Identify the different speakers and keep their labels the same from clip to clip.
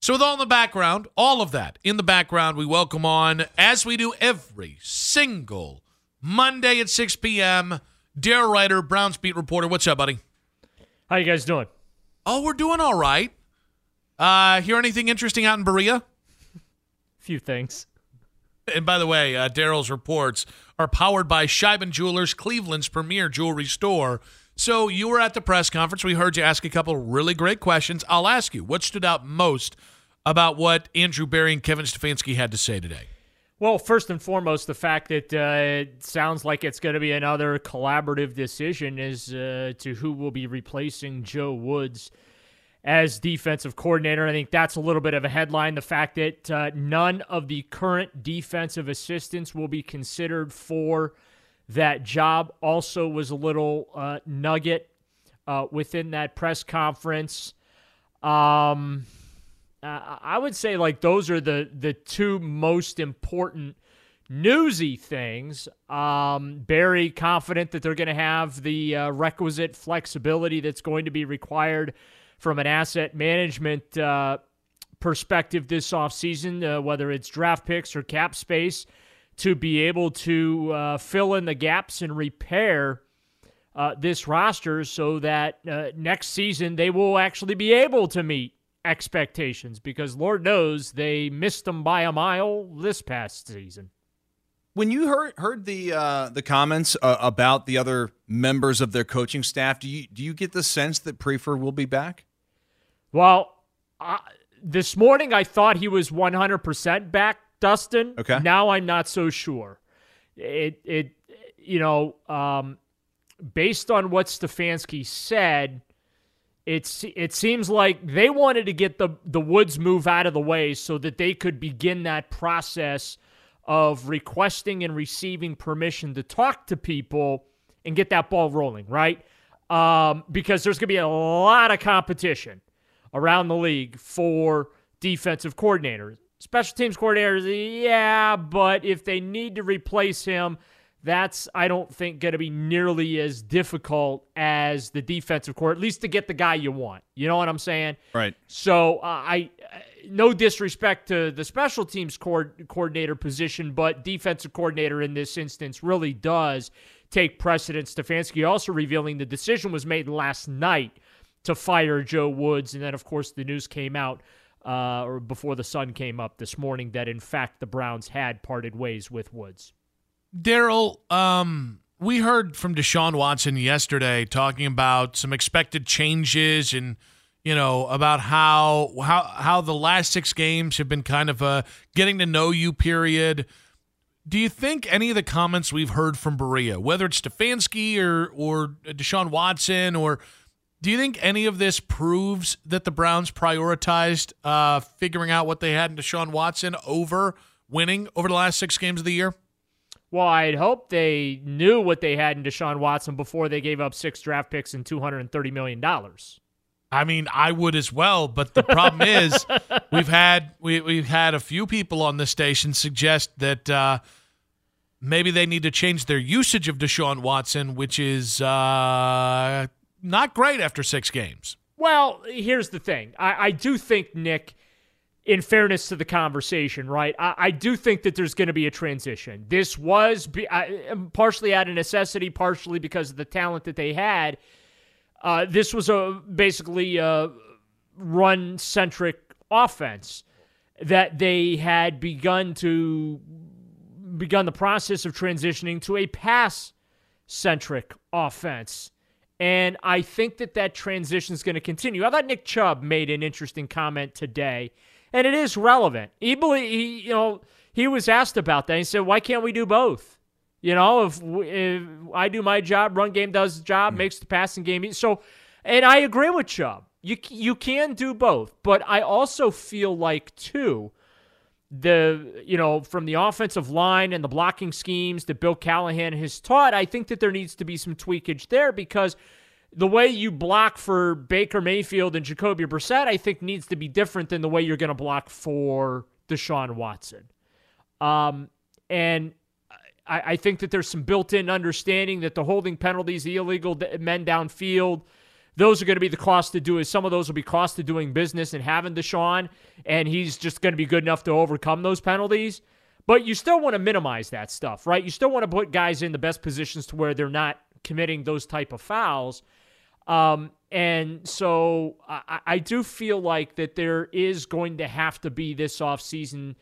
Speaker 1: So, with all in the background, all of that in the background, we welcome on, as we do every single Monday at 6 p.m., Daryl Ruiter, Browns beat reporter. What's up, buddy?
Speaker 2: How you guys doing?
Speaker 1: Oh, we're doing all right. Uh, hear anything interesting out in Berea?
Speaker 2: A few things.
Speaker 1: And by the way, uh, Daryl's reports are powered by Sheiban Jewelers, Cleveland's premier jewelry store. So you were at the press conference. We heard you ask a couple really great questions. I'll ask you what stood out most about what Andrew Berry and Kevin Stefanski had to say today.
Speaker 2: Well, first and foremost, the fact that uh, it sounds like it's going to be another collaborative decision as uh, to who will be replacing Joe Woods as defensive coordinator. I think that's a little bit of a headline. The fact that uh, none of the current defensive assistants will be considered for that job also was a little uh, nugget uh, within that press conference. Um, I would say like those are the the two most important newsy things. Um, Berry confident that they're going to have the uh, requisite flexibility that's going to be required from an asset management uh, perspective this offseason, uh, whether it's draft picks or cap space to be able to uh, fill in the gaps and repair uh, this roster so that uh, next season they will actually be able to meet expectations because Lord knows they missed them by a mile this past season.
Speaker 3: When you heard heard the uh, the comments uh, about the other members of their coaching staff, do you do you get the sense that Priefer will be back?
Speaker 2: Well, this morning I thought he was 100% back Dustin.
Speaker 3: Okay.
Speaker 2: Now I'm not so sure. It it you know um, based on what Stefanski said, it's it seems like they wanted to get the the Woods move out of the way so that they could begin that process of requesting and receiving permission to talk to people and get that ball rolling, right? Um, because there's going to be a lot of competition around the league for defensive coordinators. Special teams coordinators, yeah, but if they need to replace him, that's I don't think going to be nearly as difficult as the defensive core, at least to get the guy you want. You know what I'm saying?
Speaker 3: Right.
Speaker 2: So uh, I, no disrespect to the special teams co- coordinator position, but defensive coordinator in this instance really does take precedence. Stefanski also revealing the decision was made last night to fire Joe Woods, and then of course the news came out uh, or before the sun came up this morning that in fact the Browns had parted ways with Woods.
Speaker 1: Daryl, um, we heard from Deshaun Watson yesterday talking about some expected changes and you know about how how how the last six games have been kind of a getting to know you period. Do you think any of the comments we've heard from Berea, whether it's Stefanski or or Deshaun Watson or do you think any of this proves that the Browns prioritized uh, figuring out what they had in Deshaun Watson over winning over the last six games of the year?
Speaker 2: Well, I'd hope they knew what they had in Deshaun Watson before they gave up six draft picks and $230 million.
Speaker 1: I mean, I would as well, but the problem is we've had we, we've had a few people on this station suggest that uh, maybe they need to change their usage of Deshaun Watson, which is uh, not great after six games.
Speaker 2: Well, here's the thing. I, I do think, Nick, in fairness to the conversation, right? I, I do think that there's going to be a transition. This was be, uh, partially out of necessity, partially because of the talent that they had. Uh, this was a basically a run centric offense that they had begun to begun the process of transitioning to a pass centric offense. And I think that that transition is going to continue. I thought Nick Chubb made an interesting comment today, and it is relevant. He, he you know, he was asked about that. He said, "Why can't we do both?" You know, if, if I do my job, run game does the job, mm-hmm. makes the passing game. So, and I agree with Chubb. You you can do both, but I also feel like too the you know from the offensive line and the blocking schemes that Bill Callahan has taught, I think that there needs to be some tweakage there because the way you block for Baker Mayfield and Jacoby Brissett, I think needs to be different than the way you're going to block for Deshaun Watson. Um, and I, I, think that there's some built-in understanding that the holding penalties, the illegal men downfield, those are going to be the cost to do it. Some of those will be cost to doing business and having Deshaun, and he's just going to be good enough to overcome those penalties. But you still want to minimize that stuff, right? You still want to put guys in the best positions to where they're not committing those type of fouls. Um, and so I, I, do feel like that there is going to have to be this offseason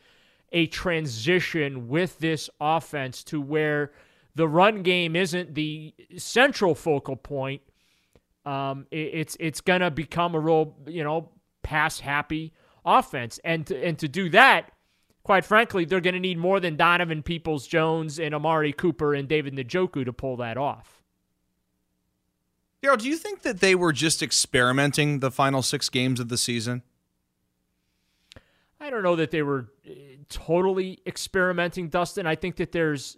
Speaker 2: a transition with this offense to where the run game isn't the central focal point um, it, it's it's gonna become a real you know pass happy offense, and to, and to do that, quite frankly, they're gonna need more than Donovan Peoples Jones and Amari Cooper and David Njoku to pull that off.
Speaker 3: Daryl, do you think that they were just experimenting the final six games of the season?
Speaker 2: I don't know that they were uh, totally experimenting, Dustin. I think that there's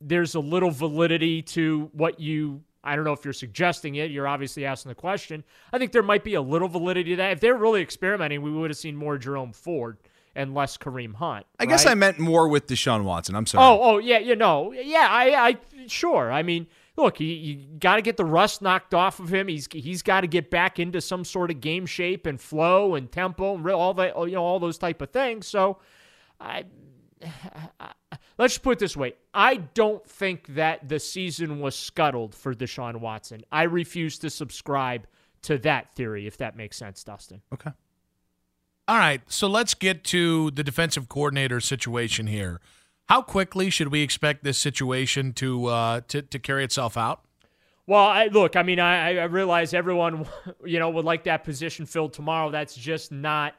Speaker 2: there's a little validity to what you I don't know if you're suggesting it. You're obviously asking the question. I think there might be a little validity to that. If they're really experimenting, we would have seen more Jerome Ford and less Kareem Hunt.
Speaker 3: I guess I meant more with Deshaun Watson. I'm sorry.
Speaker 2: Oh, oh yeah, you know, yeah, I, I, sure. I mean, look, he, you got to get the rust knocked off of him. He's he's got to get back into some sort of game shape and flow and tempo and all that, you know, all those type of things. So, I, let's put it this way. I don't think that the season was scuttled for Deshaun Watson. I refuse to subscribe to that theory, if that makes sense, Dustin.
Speaker 3: Okay.
Speaker 1: All right. So let's get to the defensive coordinator situation here. How quickly should we expect this situation to uh, to, to carry itself out?
Speaker 2: Well, I, look, I mean, I, I realize everyone, you know, would like that position filled tomorrow. That's just not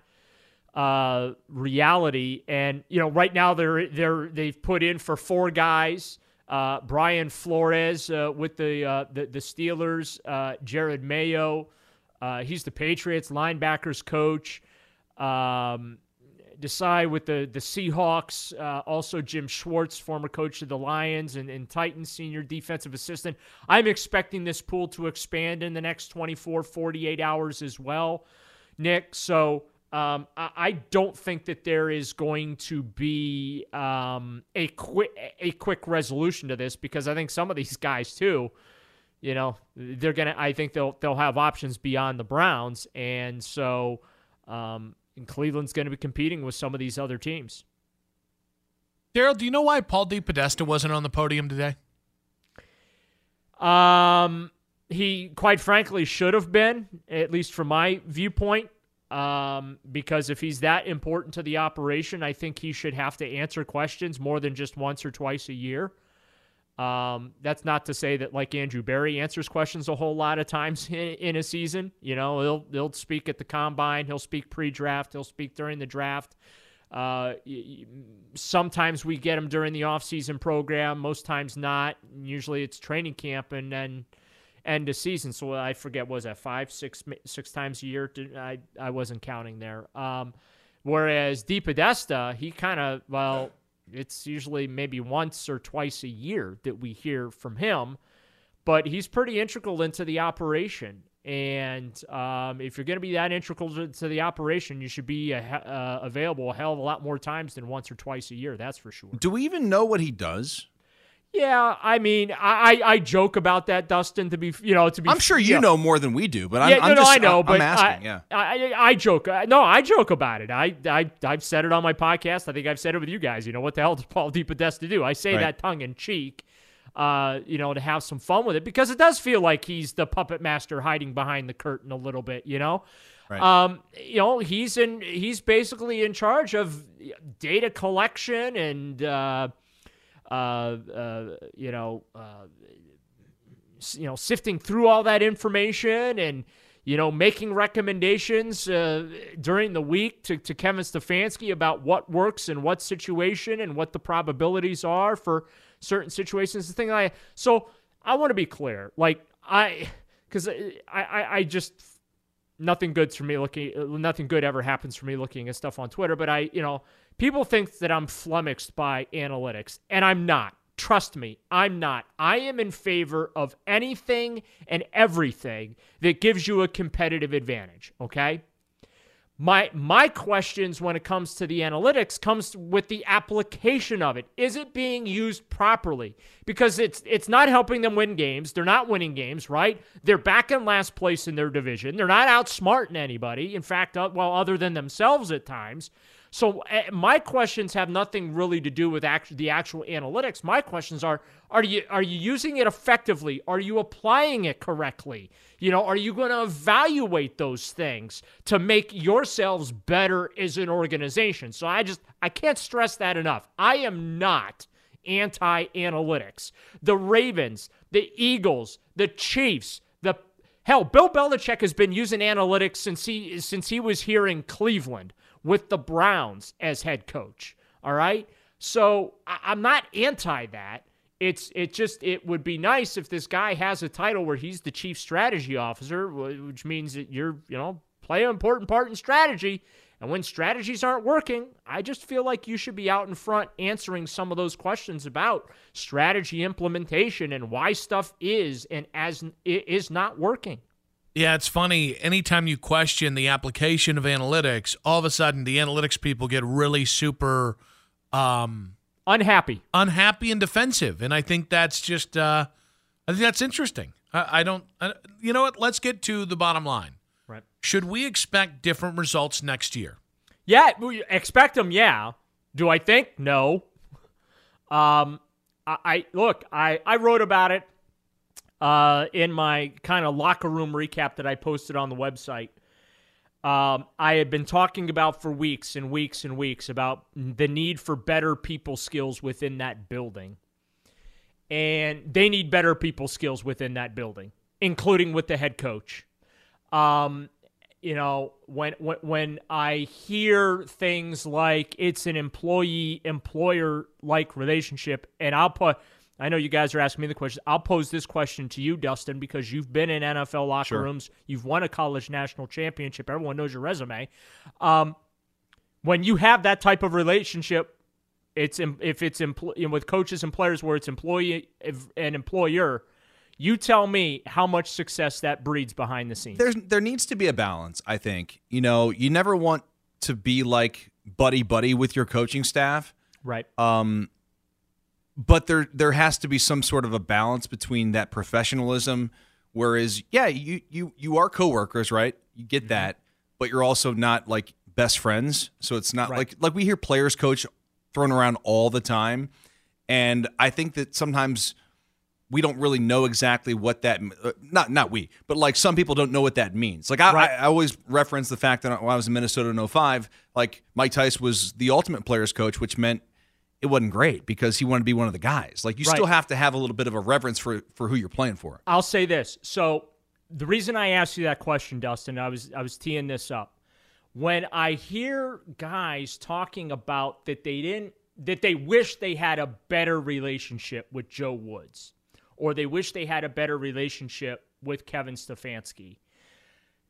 Speaker 2: uh, reality. And you know, right now they're they're they've put in for four guys. Uh, Brian Flores uh, with the, uh, the, the Steelers, uh, Jerod Mayo, he's the Patriots linebackers coach. Um, Desai with the the Seahawks, also Jim Schwartz, former coach of the Lions and, and Titans, senior defensive assistant. I'm expecting this pool to expand in the next 24, 48 hours as well, Nick. So um, I, I, don't think that there is going to be um, a quick a quick resolution to this because I think some of these guys too, you know, they're gonna. I think they'll they'll have options beyond the Browns, and so um, and Cleveland's going to be competing with some of these other teams.
Speaker 1: Daryl, do you know why Paul D. DePodesta wasn't on the podium today?
Speaker 2: Um, he quite frankly should have been, at least from my viewpoint um, because if he's that important to the operation, I think he should have to answer questions more than just once or twice a year. Um, that's not to say that like Andrew Berry answers questions a whole lot of times in, in a season. You know, he'll he'll speak at the combine, he'll speak pre-draft, he'll speak during the draft. Uh, sometimes we get him during the off-season program, most times not. Usually it's training camp, and then end of season. So I forget was that five, six, six times a year. I I wasn't counting there. Um, whereas DePodesta, he kind of well, it's usually maybe once or twice a year that we hear from him, but he's pretty integral into the operation. And um, if you're going to be that integral to, to, the operation, you should be a, uh, available a hell of a lot more times than once or twice a year. That's for sure.
Speaker 3: Do we even know what he does?
Speaker 2: Yeah, I mean, I, I joke about that, Dustin. To be, you know, to be.
Speaker 3: I'm sure you,
Speaker 2: you
Speaker 3: know, know, more than we do, but I'm, yeah, I'm
Speaker 2: no,
Speaker 3: just,
Speaker 2: I know,
Speaker 3: I'm,
Speaker 2: but
Speaker 3: asking.
Speaker 2: I,
Speaker 3: yeah,
Speaker 2: I, I, joke. No, I joke about it. I, I, I've said it on my podcast. I think I've said it with you guys. You know, what the hell does Paul DePodesta do? I say right. that tongue in cheek, uh, you know, to have some fun with it because it does feel like he's the puppet master hiding behind the curtain a little bit. You know,
Speaker 3: Right.
Speaker 2: Um, you know, he's in. He's basically in charge of data collection and, uh, uh, uh, you know, uh, you know, sifting through all that information and you know, making recommendations uh, during the week to, to Kevin Stefanski about what works and what situation and what the probabilities are for certain situations. The thing I so I want to be clear, like I, because I, I I just nothing good for me looking nothing good ever happens for me looking at stuff on Twitter, but I you know people think that I'm flummoxed by analytics, and I'm not. Trust me, I'm not. I am in favor of anything and everything that gives you a competitive advantage, okay? My my questions when it comes to the analytics comes with the application of it. Is it being used properly? Because it's it's not helping them win games. They're not winning games, right? They're back in last place in their division. They're not outsmarting anybody. In fact, uh, well, other than themselves at times. So uh, my questions have nothing really to do with act- the actual analytics. My questions are: Are you are you using it effectively? Are you applying it correctly? You know, are you going to evaluate those things to make yourselves better as an organization? So I just I can't stress that enough. I am not anti-analytics. The Ravens, the Eagles, the Chiefs, the hell, Bill Belichick has been using analytics since he since he was here in Cleveland with the Browns as head coach. All right. So I- am not anti that. It's it just it would be nice if this guy has a title where he's the chief strategy officer, which means that you're you know play an important part in strategy. And when strategies aren't working, I just feel like you should be out in front answering some of those questions about strategy implementation and why stuff is and as is not working.
Speaker 1: Yeah, it's funny. Anytime you question the application of analytics, all of a sudden the analytics people get really super um,
Speaker 2: unhappy,
Speaker 1: unhappy and defensive, and I think that's just uh, I think that's interesting. I, I don't, I, you know what? Let's get to the bottom line.
Speaker 2: Right?
Speaker 1: Should we expect different results next year?
Speaker 2: Yeah, we expect them. Yeah. Do I think no? Um, I, I look. I I wrote about it uh, in my kind of locker room recap that I posted on the website. Um, I had been talking about for weeks and weeks and weeks about the need for better people skills within that building. And they need better people skills within that building, including with the head coach. Um, you know, when, when when I hear things like it's an employee employer like relationship, and I'll put I know you guys are asking me the question. I'll pose this question to you, Dustin, because you've been in NFL locker sure. rooms. You've won a college national championship. Everyone knows your resume. Um, when you have that type of relationship, it's if it's empl- you know, with coaches and players where it's employee and employer. You tell me how much success that breeds behind the scenes.
Speaker 3: There's there needs to be a balance. I think you know you never want to be like buddy buddy with your coaching staff.
Speaker 2: Right.
Speaker 3: Um, but there there has to be some sort of a balance between that professionalism whereas yeah you you you are coworkers right you get mm-hmm. that but you're also not like best friends so it's not right. like like we hear players coach thrown around all the time and i think that sometimes we don't really know exactly what that uh, not not we but like some people don't know what that means like I, right. I, I, always reference the fact that when i was in minnesota in 05 like mike tice was the ultimate players coach which meant it wasn't great because he wanted to be one of the guys. Like you right. still have to have a little bit of a reverence for for who you're playing for.
Speaker 2: I'll say this. So the reason I asked you that question, Dustin, I was I was teeing this up. When I hear guys talking about that they didn't that they wish they had a better relationship with Joe Woods or they wish they had a better relationship with Kevin Stefanski.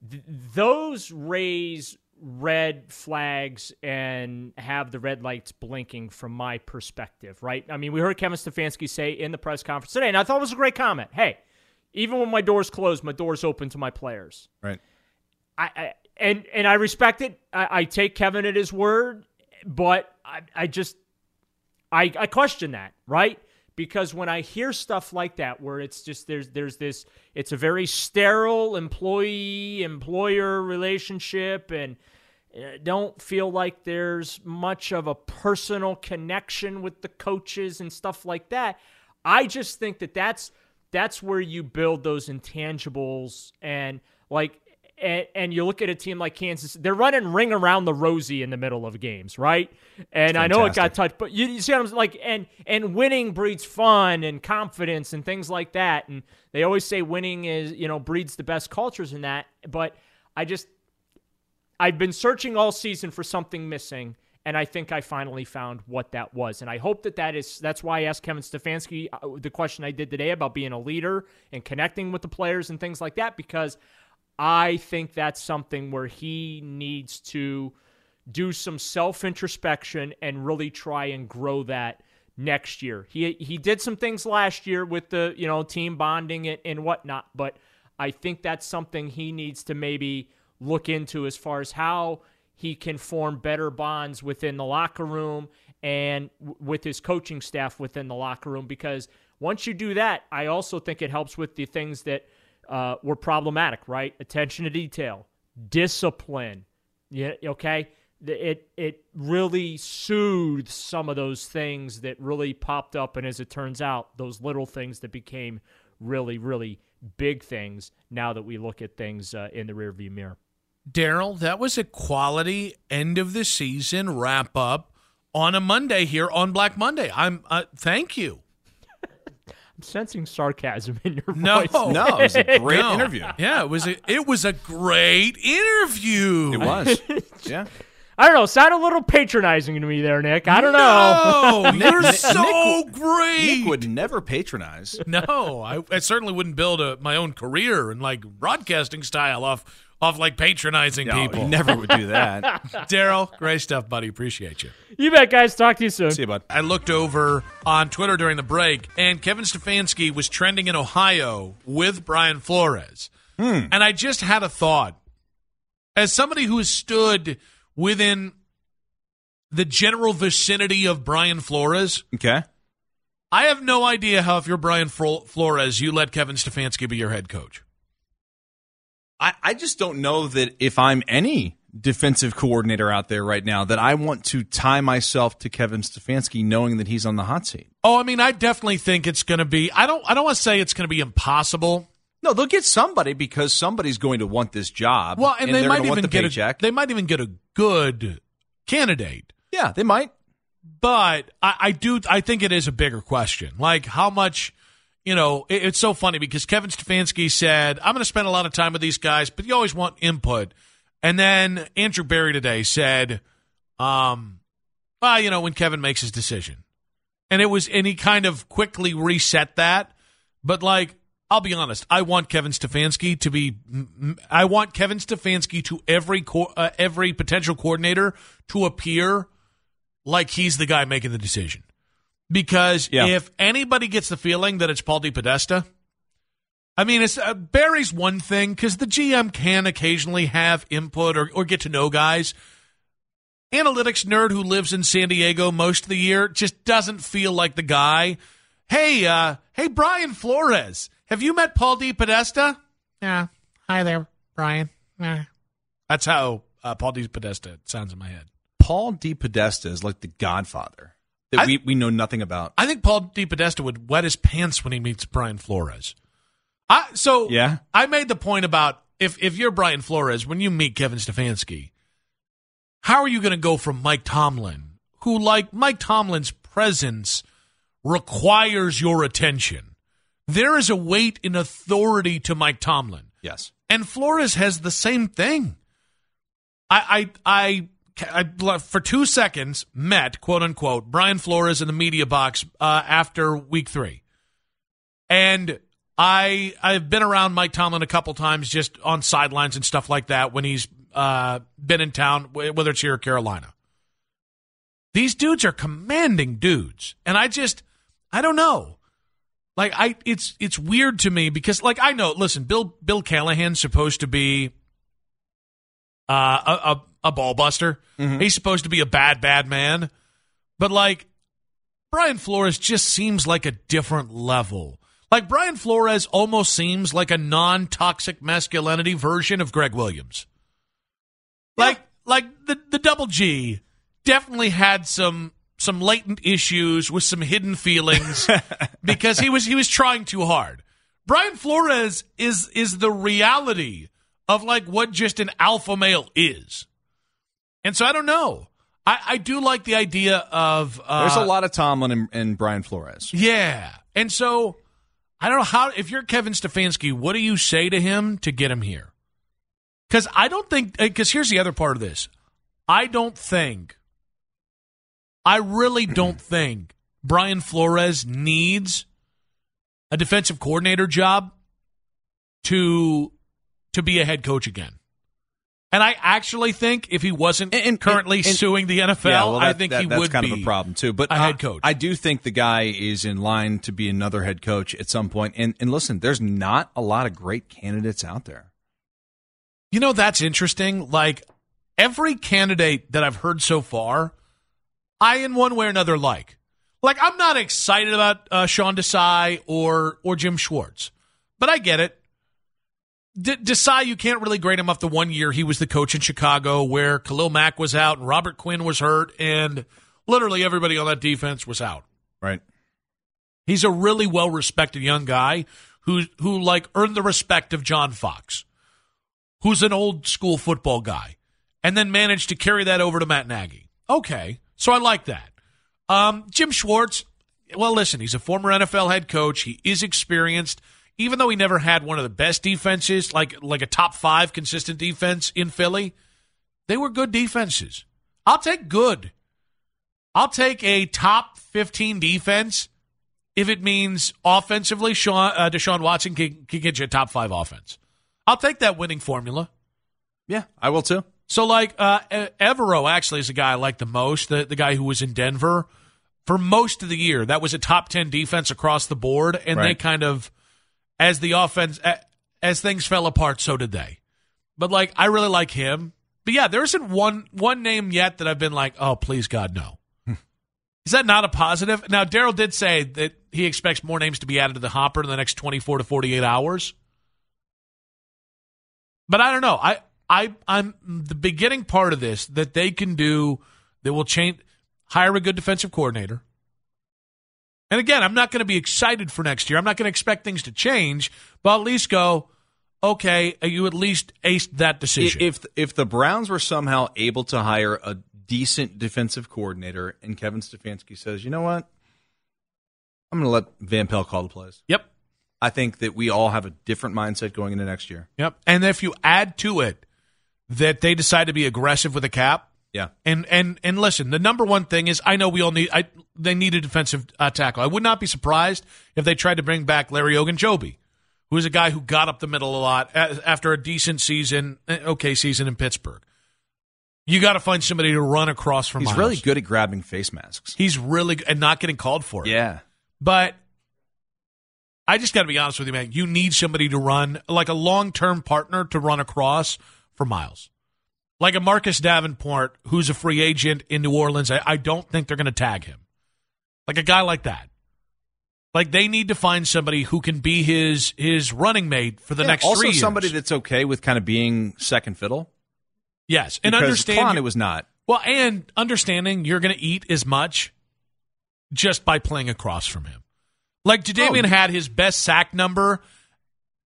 Speaker 2: Th- those raise red flags and have the red lights blinking from my perspective, right? I mean, we heard Kevin Stefanski say in the press conference today, and I thought it was a great comment. Hey, even when my door's closed, my door's open to my players.
Speaker 3: Right.
Speaker 2: I, I and and I respect it. I, I, take Kevin at his word, but I, I just I, I question that, right? Because when I hear stuff like that, where it's just there's there's this, it's a very sterile employee employer relationship, and uh, don't feel like there's much of a personal connection with the coaches and stuff like that. I just think that that's that's where you build those intangibles and like and, and you look at a team like Kansas, they're running ring around the rosy in the middle of games, right? And I know it got touched, but you, you see what I'm like, and and winning breeds fun and confidence and things like that. And they always say winning is you know breeds the best cultures in that. But I just I've been searching all season for something missing, and I think I finally found what that was. And I hope that that is that's why I asked Kevin Stefanski uh, the question I did today about being a leader and connecting with the players and things like that because I think that's something where he needs to do some self introspection and really try and grow that next year. He he did some things last year with the you know team bonding and, and whatnot, but I think that's something he needs to maybe look into as far as how he can form better bonds within the locker room and w- with his coaching staff within the locker room because once you do that, I also think it helps with the things that uh, were problematic, right? Attention to detail, discipline. Yeah, okay. It it really soothed some of those things that really popped up, and as it turns out, those little things that became really really big things. Now that we look at things uh, in the rearview mirror,
Speaker 1: Daryl, that was a quality end of the season wrap up on a Monday here on Black Monday. I'm uh, thank you.
Speaker 2: I'm sensing sarcasm in your
Speaker 1: No,
Speaker 2: voice.
Speaker 3: No, no, it was a great
Speaker 1: No.
Speaker 3: interview.
Speaker 1: Yeah, it was a it was a great interview.
Speaker 3: It was. yeah.
Speaker 2: I don't know. Sound a little patronizing to me there, Nick. I don't know.
Speaker 1: No, you're
Speaker 3: Nick-
Speaker 1: so
Speaker 3: Nick
Speaker 1: great.
Speaker 3: Nick would never patronize.
Speaker 1: no, I, I certainly wouldn't build a, my own career and like broadcasting style off off like patronizing
Speaker 3: No,
Speaker 1: people.
Speaker 3: he never would do that.
Speaker 1: Daryl, great stuff, buddy. Appreciate you.
Speaker 2: You bet, guys. Talk to you soon.
Speaker 3: See you, bud.
Speaker 1: I looked over on Twitter during the break, and Kevin Stefanski was trending in Ohio with Brian Flores. Hmm. And I just had a thought. As somebody who has stood within the general vicinity of Brian Flores,
Speaker 3: Okay.
Speaker 1: I have no idea how, if you're Brian Flores, you let Kevin Stefanski be your head coach.
Speaker 3: I, I just don't know that if I'm any defensive coordinator out there right now that I want to tie myself to Kevin Stefanski knowing that he's on the hot seat.
Speaker 1: Oh, I mean, I definitely think it's going to be. I don't. I don't want to say it's going to be impossible.
Speaker 3: No, they'll get somebody because somebody's going to want this job.
Speaker 1: Well, and, they
Speaker 3: they're
Speaker 1: might even
Speaker 3: the
Speaker 1: get
Speaker 3: paycheck.
Speaker 1: a. They might even get a good candidate.
Speaker 3: yeah, they might.
Speaker 1: But I, I do. I think it is a bigger question. Like how much. You know, it, it's so funny because Kevin Stefanski said, "I'm going to spend a lot of time with these guys, but you always want input." And then Andrew Berry today said, um, well, you know, when Kevin makes his decision. And it was, and he kind of quickly reset that. But like, I'll be honest, I want Kevin Stefanski to be, I want Kevin Stefanski to every, co- uh, every potential coordinator to appear like he's the guy making the decision. Because
Speaker 3: Yeah.
Speaker 1: if anybody gets the feeling that it's Paul DePodesta, I mean, it's uh, Berry's one thing because the GM can occasionally have input or, or get to know guys. Analytics nerd who lives in San Diego most of the year just doesn't feel like the guy. Hey, uh, hey, Brian Flores, have you met Paul DePodesta? Yeah. Hi there, Brian. Yeah. That's how uh, Paul DePodesta sounds in my head.
Speaker 3: Paul DePodesta is like the godfather that
Speaker 1: I-
Speaker 3: we, we know nothing about.
Speaker 1: I think Paul DePodesta would wet his pants when he meets Brian Flores. I, so
Speaker 3: Yeah?
Speaker 1: I made the point about if if you're Brian Flores when you meet Kevin Stefanski, how are you going to go from Mike Tomlin, who like Mike Tomlin's presence requires your attention? There is a weight in authority to Mike Tomlin,
Speaker 3: Yes.
Speaker 1: and Flores has the same thing. I I I, I for two seconds met quote unquote Brian Flores in the media box uh, after week three, and I I've been around Mike Tomlin a couple times just on sidelines and stuff like that when he's uh, been in town, whether it's here or Carolina. These dudes are commanding dudes, and I just I don't know. Like I, it's it's weird to me because like I know. Listen, Bill Bill Callahan's supposed to be uh, a, a a ball buster. Mm-hmm. He's supposed to be a bad bad man, but like Brian Flores just seems like a different level. Like Brian Flores almost seems like a non toxic masculinity version of Gregg Williams. Like like the the double G definitely had some some latent issues with some hidden feelings because he was he was trying too hard. Brian Flores is is the reality of like what just an alpha male is. And so I don't know. I, I do like the idea of uh,
Speaker 3: There's a lot of Tomlin and, and Brian Flores.
Speaker 1: Yeah. And so I don't know how if you're Kevin Stefanski, what do you say to him to get him here? Cuz I don't think cuz here's the other part of this. I don't think I really don't think Brian Flores needs a defensive coordinator job to to be a head coach again. And I actually think if he wasn't
Speaker 3: And- and-
Speaker 1: currently
Speaker 3: and-
Speaker 1: suing the NFL,
Speaker 3: Yeah, well,
Speaker 1: I think
Speaker 3: that-
Speaker 1: he
Speaker 3: that's
Speaker 1: would
Speaker 3: kind
Speaker 1: be
Speaker 3: of a problem too. But
Speaker 1: a
Speaker 3: I-
Speaker 1: head coach.
Speaker 3: I do think the guy is in line to be another head coach at some point. And and listen, there's not a lot of great candidates out there.
Speaker 1: You know, that's interesting. Like every candidate that I've heard so far, I in one way or another like. Like I'm not excited about uh, Sean Desai or or Jim Schwartz, but I get it. D- Desai, you can't really grade him off the one year he was the coach in Chicago, where Khalil Mack was out and Robert Quinn was hurt, and literally everybody on that defense was out.
Speaker 3: Right.
Speaker 1: He's a really well respected young guy who who like earned the respect of John Fox, who's an old school football guy, and then managed to carry that over to Matt Nagy. Okay, so I like that. Um, Jim Schwartz, well, listen, he's a former NFL head coach. He is experienced, even though he never had one of the best defenses, like like a top five consistent defense in Philly. They were good defenses. I'll take good. I'll take a top fifteen defense if it means offensively, Sean, uh, Deshaun Watson can, can get you a top five offense. I'll take that winning formula.
Speaker 3: Yeah, I will too.
Speaker 1: So, like, uh, Evero actually is a guy I like the most, the, the guy who was in Denver for most of the year. That was a top 10 defense across the board. And they kind of, as the offense, as things fell apart, so did they. But, like, I really like him. But yeah, there isn't one one name yet that I've been like, oh, please, God, no. Hmm. Is that not a positive? Now, Daryl did say that he expects more names to be added to the hopper in the next 24 to 48 hours. But I don't know. I, I, I'm the beginning part of this that they can do that will change, hire a good defensive coordinator. And again, I'm not going to be excited for next year. I'm not going to expect things to change, but at least go, okay, uh, you at least aced that decision.
Speaker 3: If if the Browns were somehow able to hire a decent defensive coordinator, and Kevin Stefanski says, you know what, I'm going to let Van Pelt call the plays.
Speaker 1: yep.
Speaker 3: I think that we all have a different mindset going into next year.
Speaker 1: Yep. And if you add to it that they decide to be aggressive with a cap,
Speaker 3: Yeah.
Speaker 1: and and and listen, the number one thing is I know we all need I they need a defensive uh, tackle. I would not be surprised if they tried to bring back Larry Ogunjobi, who is a guy who got up the middle a lot after a decent season, eh, okay season in Pittsburgh. You got to find somebody to run across from. Myles.
Speaker 3: He's
Speaker 1: Myles.
Speaker 3: really good at grabbing face masks.
Speaker 1: He's really good and not getting called for it.
Speaker 3: Yeah.
Speaker 1: But I just got to be honest with you, man. You need somebody to run, like a long term partner to run across for Myles. Like a Marcus Davenport, who's a free agent in New Orleans. I, I don't think they're going to tag him. Like a guy like that. Like they need to find somebody who can be his his running mate for the
Speaker 3: Yeah,
Speaker 1: next
Speaker 3: also
Speaker 1: three years.
Speaker 3: somebody that's okay with kind of being second fiddle.
Speaker 1: yes, and
Speaker 3: Because
Speaker 1: understand
Speaker 3: it was not.
Speaker 1: well, and understanding you're going to eat as much just by playing across from him. Like Jadeveon
Speaker 3: Oh.
Speaker 1: had his best sack number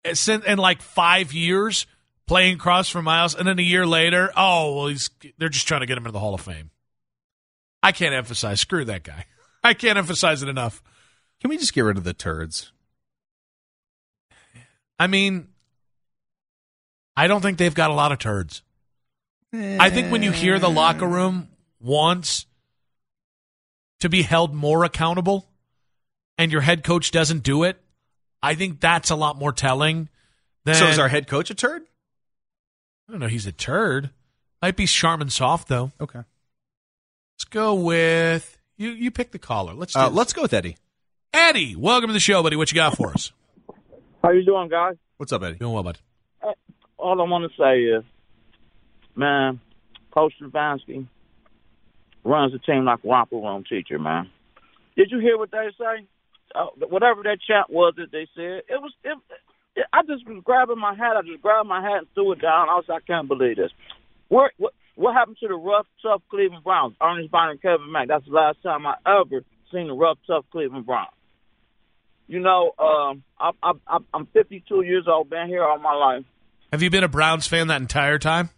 Speaker 1: eh, in, in like five years playing cross for Myles, and then a year later, oh well, he's they're just trying to get him into the Hall of Fame. I can't emphasize. Screw that guy. I can't emphasize it enough.
Speaker 3: Can we just get rid of the turds?
Speaker 1: I mean, I don't think they've got a lot of turds. I think when you hear the locker room wants to be held more accountable and your head coach doesn't do it, I think that's a lot more telling than
Speaker 3: So is our head coach a turd?
Speaker 1: I don't know, he's a turd. Might be Charmin soft though.
Speaker 3: Okay.
Speaker 1: Let's go with you you pick the caller. Let's do
Speaker 3: Uh, let's go with Eddie.
Speaker 1: Eddie, welcome to the show, buddy. What you got for us?
Speaker 4: How you doing, guys?
Speaker 3: What's up, Eddie?
Speaker 1: Doing well, bud.
Speaker 4: All I want to say is, man, Coach Stefanski runs the team like a romper room teacher, man. Did you hear what they say? Uh, whatever that chat was that they said, it was. It, it, I just was grabbing my hat. I just grabbed my hat and threw it down. I was, like, I can't believe this. Where, what, what happened to the rough, tough Cleveland Browns? Ernest and Kevin Mack. That's the last time I ever seen the rough, tough Cleveland Browns. You know, um, I, I, I, I'm 52 years old, been here all my life.
Speaker 1: Have you been a Browns fan that entire time?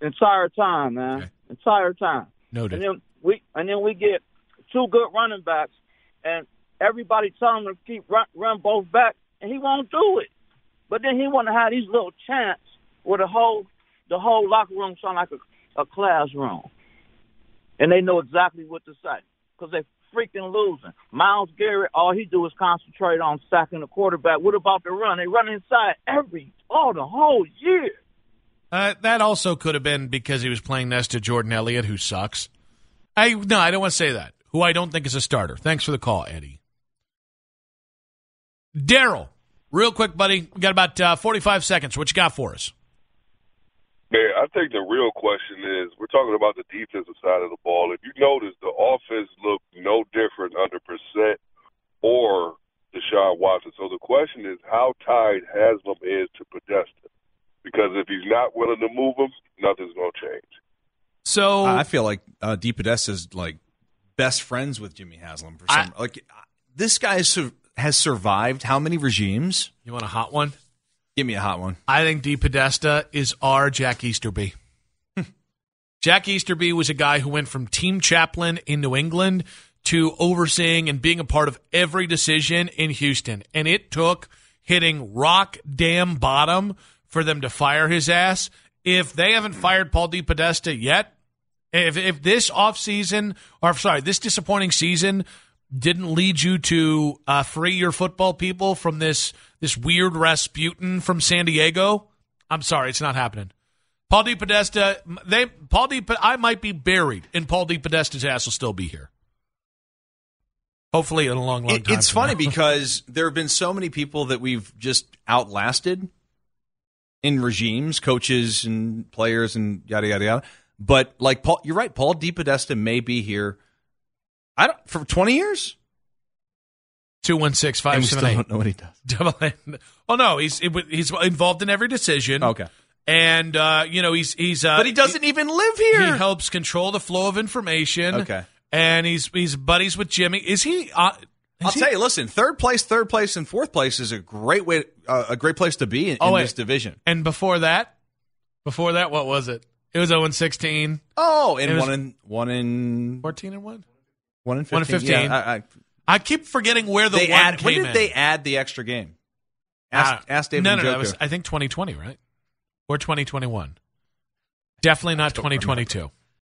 Speaker 4: Entire time, man.
Speaker 1: Okay.
Speaker 4: Entire time.
Speaker 1: Noted.
Speaker 4: And then we and then we get two good running backs, and everybody telling him to keep run, run both back, and he won't do it. But then he wanted to have these little chants where the whole the whole locker room sound like a, a classroom, and they know exactly what to say because they freaking losing. Myles Garrett, all he do is concentrate on sacking the quarterback. What about the run? They run inside every oh the whole year.
Speaker 1: Uh, that also could have been because he was playing next to Jordan Elliott, who sucks. I no, I don't want to say that. Who I don't think is a starter. Thanks for the call, Eddie. Daryl, real quick, buddy. We got about uh, forty-five seconds. What you got for us?
Speaker 5: Man, I think the real question is we're talking about the defensive side of the ball. If you notice, the offense looked no different under Brissett or Deshaun Watson. So the question is, how tied Haslam is to Podesta? Because if he's not willing to move him, nothing's going to change.
Speaker 1: So
Speaker 3: I feel like uh, DePodesta's like best friends with Jimmy Haslam for some. like this guy has, sur- has survived how many regimes?
Speaker 1: you want a hot one?
Speaker 3: Give me a hot one.
Speaker 1: I think D. Podesta is our Jack Easterby. Jack Easterby was a guy who went from team chaplain in New England to overseeing and being a part of every decision in Houston. And it took hitting rock damn bottom for them to fire his ass. If they haven't fired Paul DePodesta yet, if, if this offseason, or sorry, this disappointing season didn't lead you to uh, free your football people from this this weird Rasputin from San Diego, I'm sorry, it's not happening. Paul DePodesta, they Paul D. I might be buried, and Paul DePodesta's ass will still be here. Hopefully, in a long, long time.
Speaker 3: it's funny
Speaker 1: now.
Speaker 3: because there have been so many people that we've just outlasted in regimes, coaches and players and yada yada yada. But like Paul, you're right. Paul DePodesta may be here. I don't for 20 years.
Speaker 1: two one six
Speaker 3: And we
Speaker 1: seven eight.
Speaker 3: don't know what he does.
Speaker 1: Double. Oh no, he's he's involved in every decision.
Speaker 3: Okay,
Speaker 1: and uh, you know he's he's uh,
Speaker 3: but he doesn't even live here.
Speaker 1: He, helps control the flow of information.
Speaker 3: Okay.
Speaker 1: and he's he's buddies with Jimmy. Is he? Uh, is
Speaker 3: I'll
Speaker 1: he-
Speaker 3: tell you. Listen, third place, third place, and fourth place is a great way, uh, a great place to be in,
Speaker 1: Oh,
Speaker 3: in this division.
Speaker 1: And before that, before that, what was it? It was 0 16,
Speaker 3: Oh, and
Speaker 1: was-
Speaker 3: one in one in
Speaker 1: 14 and 1.
Speaker 3: One in
Speaker 1: One in
Speaker 3: fifteen. Yeah, I, I,
Speaker 1: I keep forgetting where the
Speaker 3: they
Speaker 1: one
Speaker 3: add.
Speaker 1: came
Speaker 3: When did
Speaker 1: in.
Speaker 3: they add the extra game? Ask,
Speaker 1: Uh,
Speaker 3: ask David
Speaker 1: No, no, no. Was, I think 2020, right? Or 2021. Definitely not 2022.